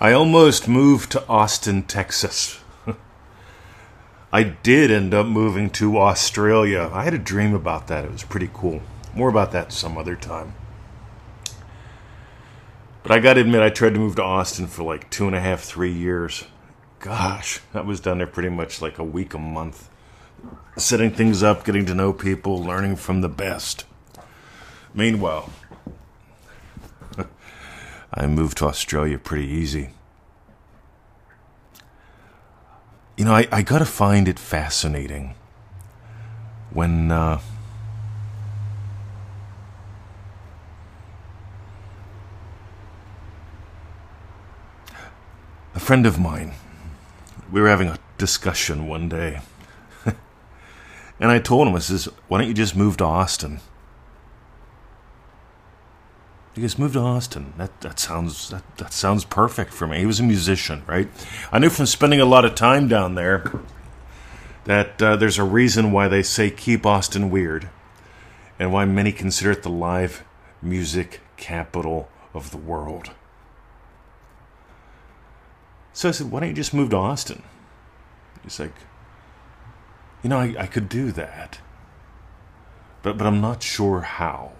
I almost moved to Austin, Texas. I did end up moving to Australia. I had a dream about that. It was pretty cool. More about that some other time. But I got to admit, I tried to move to Austin for like two and a half, three years. Gosh, I was down there pretty much like a week a month. Setting things up, getting to know people, learning from the best. Meanwhile, I moved to Australia pretty easy. You know, I, I gotta find it fascinating when uh, a friend of mine, we were having a discussion one day, and I told him, I says, why don't you just move to Austin? He goes, move to Austin. That that sounds that, that sounds perfect for me. He was a musician, right? I knew from spending a lot of time down there that uh, there's a reason why they say keep Austin weird, and why many consider it the live music capital of the world. So I said, why don't you just move to Austin? He's like, you know, I, I could do that, but but I'm not sure how.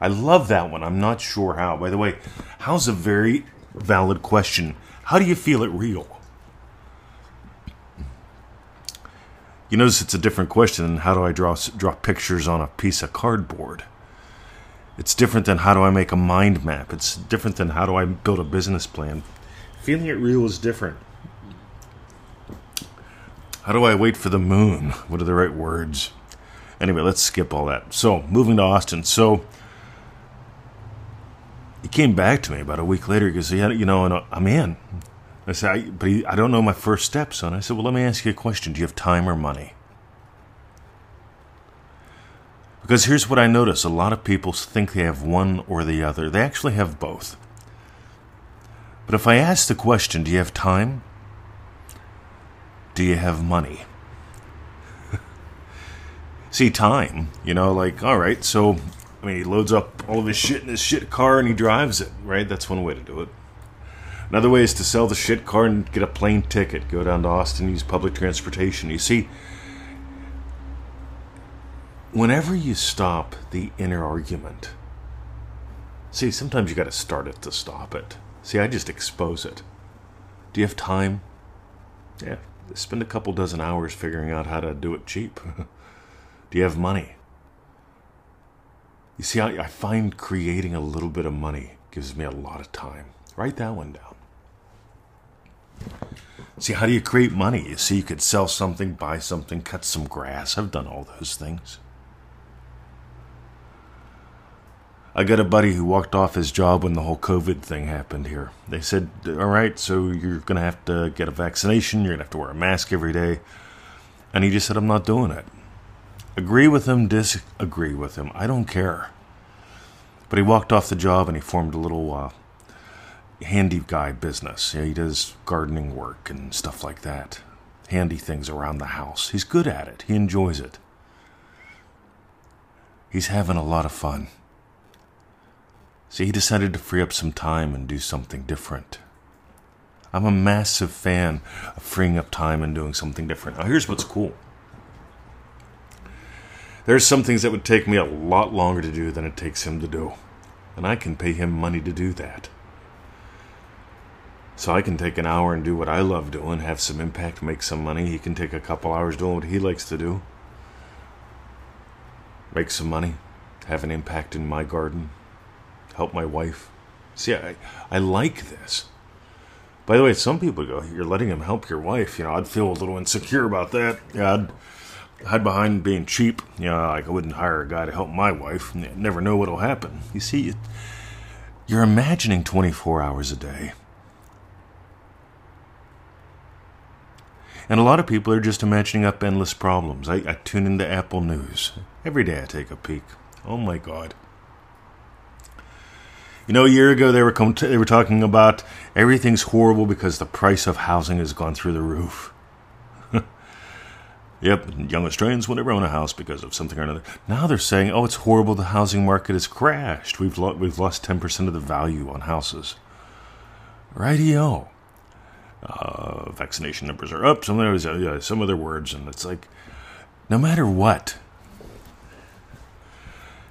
I love that one. I'm not sure how. By the way, how's a very valid question. How do you feel it real? You notice it's a different question than how do I draw draw pictures on a piece of cardboard. It's different than how do I make a mind map. It's different than how do I build a business plan. Feeling it real is different. How do I wait for the moon? What are the right words? Anyway, let's skip all that. So, moving to Austin. So, he came back to me about a week later because he had, you know, and uh, I'm in. I said, I, but he, I don't know my first steps, son. I said, well, let me ask you a question. Do you have time or money? Because here's what I notice a lot of people think they have one or the other. They actually have both. But if I ask the question, do you have time? Do you have money? See, time, you know, like, all right, so I mean, he loads up all of his shit in his shit car and he drives it, right? That's one way to do it. Another way is to sell the shit car and get a plane ticket, go down to Austin, use public transportation. You see, whenever you stop the inner argument, see, sometimes you got to start it to stop it. See, I just expose it. Do you have time? Yeah, spend a couple dozen hours figuring out how to do it cheap. do you have money? You see, I, I find creating a little bit of money gives me a lot of time. Write that one down. See, how do you create money? You see, you could sell something, buy something, cut some grass. I've done all those things. I got a buddy who walked off his job when the whole COVID thing happened here. They said, All right, so you're going to have to get a vaccination, you're going to have to wear a mask every day. And he just said, I'm not doing it. Agree with him, disagree with him. I don't care. But he walked off the job and he formed a little uh, handy guy business. Yeah, he does gardening work and stuff like that. Handy things around the house. He's good at it. He enjoys it. He's having a lot of fun. See, he decided to free up some time and do something different. I'm a massive fan of freeing up time and doing something different. Now, here's what's cool. There's some things that would take me a lot longer to do than it takes him to do. And I can pay him money to do that. So I can take an hour and do what I love doing, have some impact, make some money. He can take a couple hours doing what he likes to do, make some money, have an impact in my garden, help my wife. See, I, I like this. By the way, some people go, You're letting him help your wife. You know, I'd feel a little insecure about that. Yeah, I'd hide behind being cheap. You know, like I wouldn't hire a guy to help my wife. Never know what'll happen. You see, you're imagining 24 hours a day. And a lot of people are just imagining up endless problems. I, I tune into Apple News. Every day I take a peek. Oh my God. You know, a year ago they were com- they were talking about everything's horrible because the price of housing has gone through the roof. Yep, young Australians will never own a house because of something or another. Now they're saying, "Oh, it's horrible. The housing market has crashed. We've lo- we've lost ten percent of the value on houses." Radio. Uh, vaccination numbers are up. Some uh, some other words, and it's like, no matter what.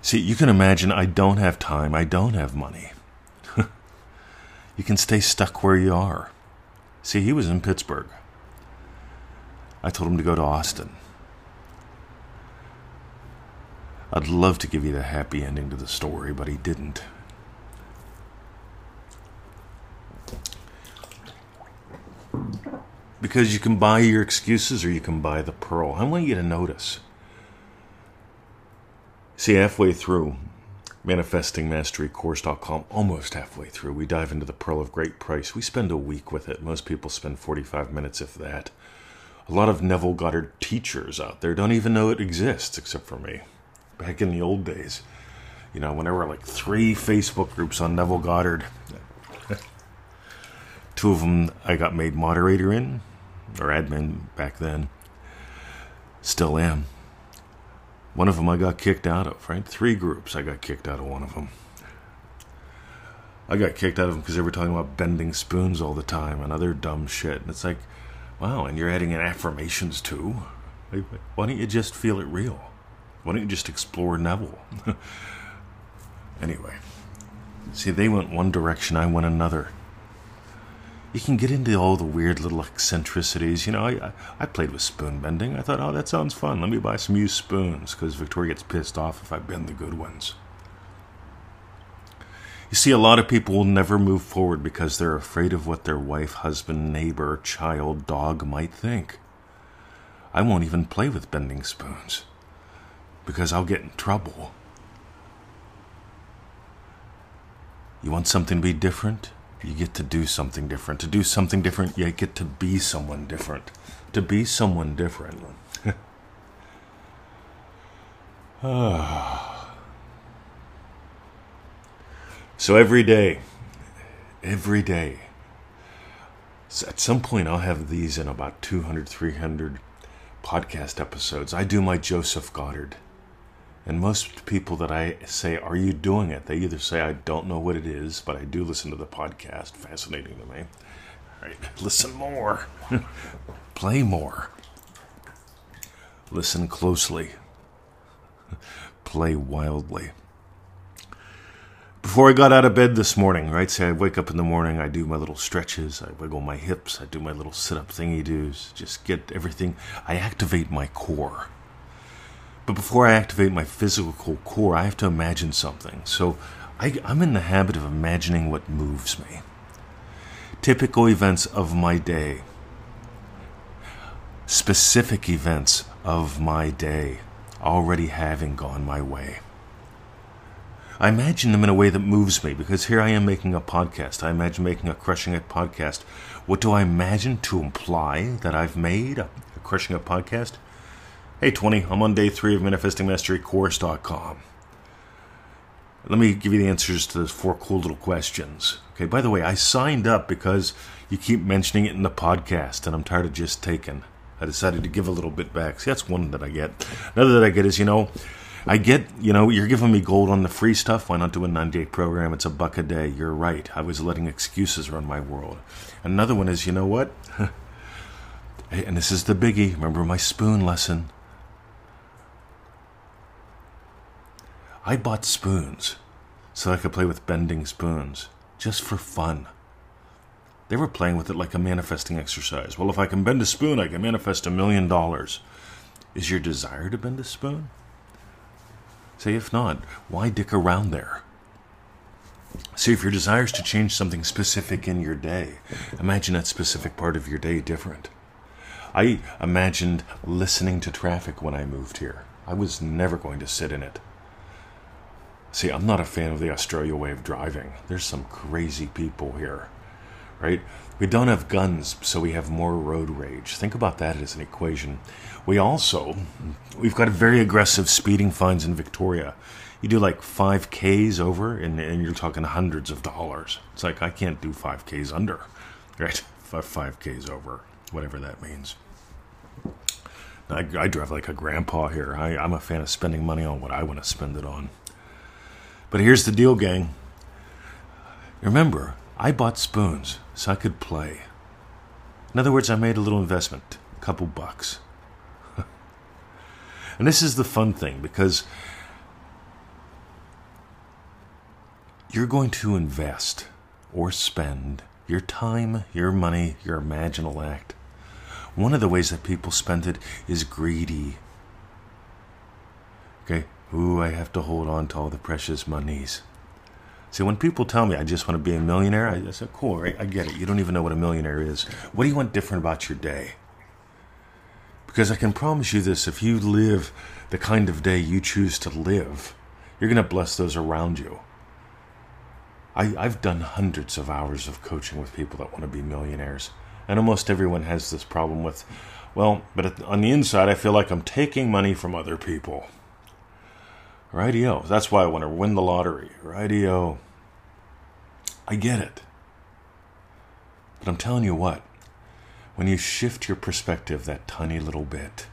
See, you can imagine. I don't have time. I don't have money. you can stay stuck where you are. See, he was in Pittsburgh. I told him to go to Austin. I'd love to give you the happy ending to the story, but he didn't. Because you can buy your excuses or you can buy the pearl. I want you to notice. See, halfway through, manifestingmasterycourse.com, almost halfway through, we dive into the pearl of great price. We spend a week with it. Most people spend 45 minutes, if that. A lot of Neville Goddard teachers out there don't even know it exists, except for me. Back in the old days, you know, when there were like three Facebook groups on Neville Goddard, two of them I got made moderator in, or admin back then. Still am. One of them I got kicked out of, right? Three groups I got kicked out of one of them. I got kicked out of them because they were talking about bending spoons all the time and other dumb shit. And it's like, wow, and you're adding in affirmations too? Why don't you just feel it real? Why don't you just explore Neville? anyway, see, they went one direction, I went another you can get into all the weird little eccentricities. You know, I, I played with spoon bending. I thought, oh, that sounds fun. Let me buy some used spoons because Victoria gets pissed off if I bend the good ones. You see, a lot of people will never move forward because they're afraid of what their wife, husband, neighbor, child, dog might think. I won't even play with bending spoons because I'll get in trouble. You want something to be different? you get to do something different. To do something different, you get to be someone different. To be someone different. Ah. So every day, every day, at some point I'll have these in about 200, 300 podcast episodes. I do my Joseph Goddard. And most people that I say, Are you doing it? They either say, I don't know what it is, but I do listen to the podcast. Fascinating to me. All right, listen more, play more, listen closely, play wildly. Before I got out of bed this morning, right? Say I wake up in the morning, I do my little stretches, I wiggle my hips, I do my little sit up thingy doos, just get everything. I activate my core. But before I activate my physical core, I have to imagine something. So I, am in the habit of imagining what moves me. Typical events of my day, specific events of my day already having gone my way. I imagine them in a way that moves me because here I am making a podcast. I imagine making a Crushing It podcast. What do I imagine to imply that I've made a, Crushing It podcast? Hey 20, I'm on day three of ManifestingMasteryCourse.com. Let me give you the answers to those four cool little questions. Okay, by the way, I signed up because you keep mentioning it in the podcast, and I'm tired of just taking. I decided to give a little bit back. See, that's one that I get. Another that I get is, you know, I get, you know, you're giving me gold on the free stuff. Why not do a 98 program? It's a buck a day. You're right. I was letting excuses run my world. Another one is, you know what? and this is the biggie. Remember my spoon lesson. I bought spoons so I could play with bending spoons just for fun. They were playing with it like a manifesting exercise. Well, if I can bend a spoon, I can manifest a million dollars. Is your desire to bend a spoon? Say, if not, why dick around there? See, if your desire is to change something specific in your day, imagine that specific part of your day different. I imagined listening to traffic when I moved here. I was never going to sit in it. See, I'm not a fan of the Australia way of driving. There's some crazy people here, right? We don't have guns, so we have more road rage. Think about that as an equation. We also, we've got very aggressive speeding fines in Victoria. You do like 5Ks over, and, and you're talking hundreds of dollars. It's like, I can't do 5Ks under, right? 5Ks over, whatever that means. I, I drive like a grandpa here. I, I'm a fan of spending money on what I want to spend it on. But here's the deal, gang. Remember, I bought spoons so I could play. In other words, I made a little investment, a couple bucks. And this is the fun thing because you're going to invest or spend your time, your money, your imaginal act. One of the ways that people spend it is greedy. Okay, ooh, I have to hold on to all the precious monies. See, when people tell me I just want to be a millionaire, I say, cool, right? I get it. You don't even know what a millionaire is. What do you want different about your day? Because I can promise you this if you live the kind of day you choose to live, you're going to bless those around you. I, I've done hundreds of hours of coaching with people that want to be millionaires. And almost everyone has this problem with, well, but on the inside, I feel like I'm taking money from other people. Radio. That's why I want to win the lottery. Radio. I get it. But I'm telling you what, when you shift your perspective that tiny little bit,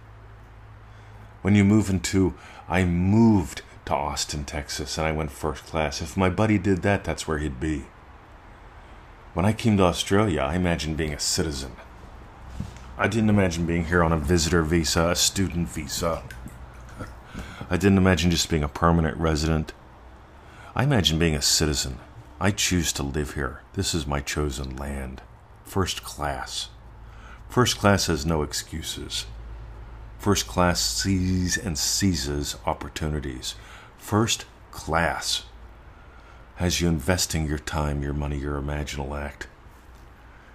when you move into, I moved to Austin, Texas, and I went first class. If my buddy did that, that's where he'd be. When I came to Australia, I imagined being a citizen. I didn't imagine being here on a visitor visa, a student visa. I didn't imagine just being a permanent resident. I imagined being a citizen. I choose to live here. This is my chosen land. First class. First class has no excuses. First class sees and seizes opportunities first class has you investing your time, your money, your imaginal act.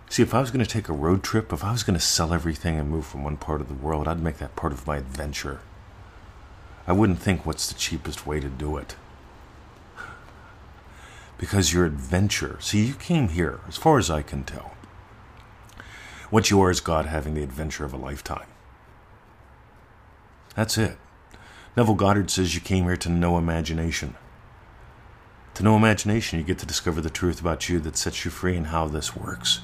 See, if I was going to take a road trip, if I was going to sell everything and move from one part of the world, I'd make that part of my adventure. I wouldn't think what's the cheapest way to do it. Because your adventure, see, you came here, as far as I can tell. What you are is God having the adventure of a lifetime. That's it. Neville Goddard says you came here to know imagination. To know imagination, you get to discover the truth about you that sets you free and how this works.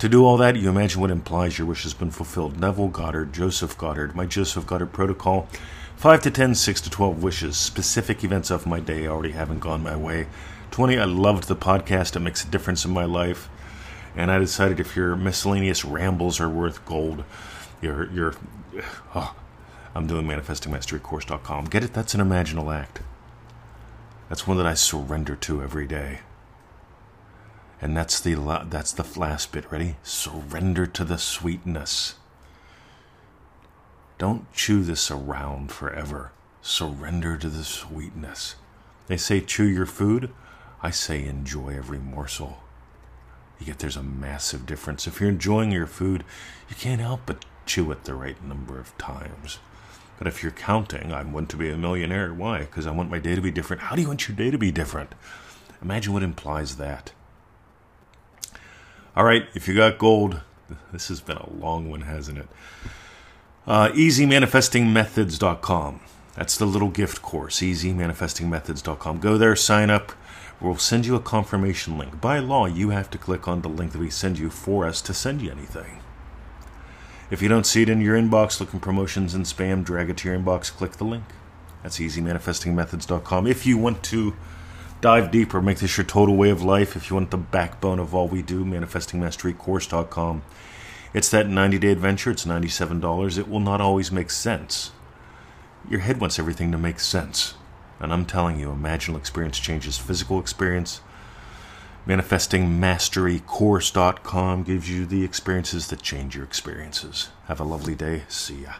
To do all that, you imagine what implies your wish has been fulfilled. Neville Goddard, Joseph Goddard, my Joseph Goddard protocol 5 to 10, 6 to 12 wishes. Specific events of my day already haven't gone my way. 20, I loved the podcast. It makes a difference in my life. And I decided if your miscellaneous rambles are worth gold, your, your, oh, I'm doing manifestingmasterycourse.com. Get it? That's an imaginal act. That's one that I surrender to every day. And that's the that's the last bit. Ready? Surrender to the sweetness. Don't chew this around forever. Surrender to the sweetness. They say chew your food. I say enjoy every morsel. You get there's a massive difference. If you're enjoying your food, you can't help but chew it the right number of times. But if you're counting, I want to be a millionaire. Why? Because I want my day to be different. How do you want your day to be different? Imagine what implies that. All right, if you got gold, this has been a long one, hasn't it? Uh, easymanifestingmethods.com. That's the little gift course, easymanifestingmethods.com. Go there, sign up. We'll send you a confirmation link. By law, you have to click on the link that we send you for us to send you anything. If you don't see it in your inbox, look in promotions and spam, drag it to your inbox, click the link. That's easymanifestingmethods.com. If you want to dive deeper, make this your total way of life, if you want the backbone of all we do, manifestingmasterycourse.com. It's that 90 day adventure, it's $97. It will not always make sense. Your head wants everything to make sense. And I'm telling you, imaginal experience changes physical experience, ManifestingMasteryCourse.com gives you the experiences that change your experiences. Have a lovely day. See ya.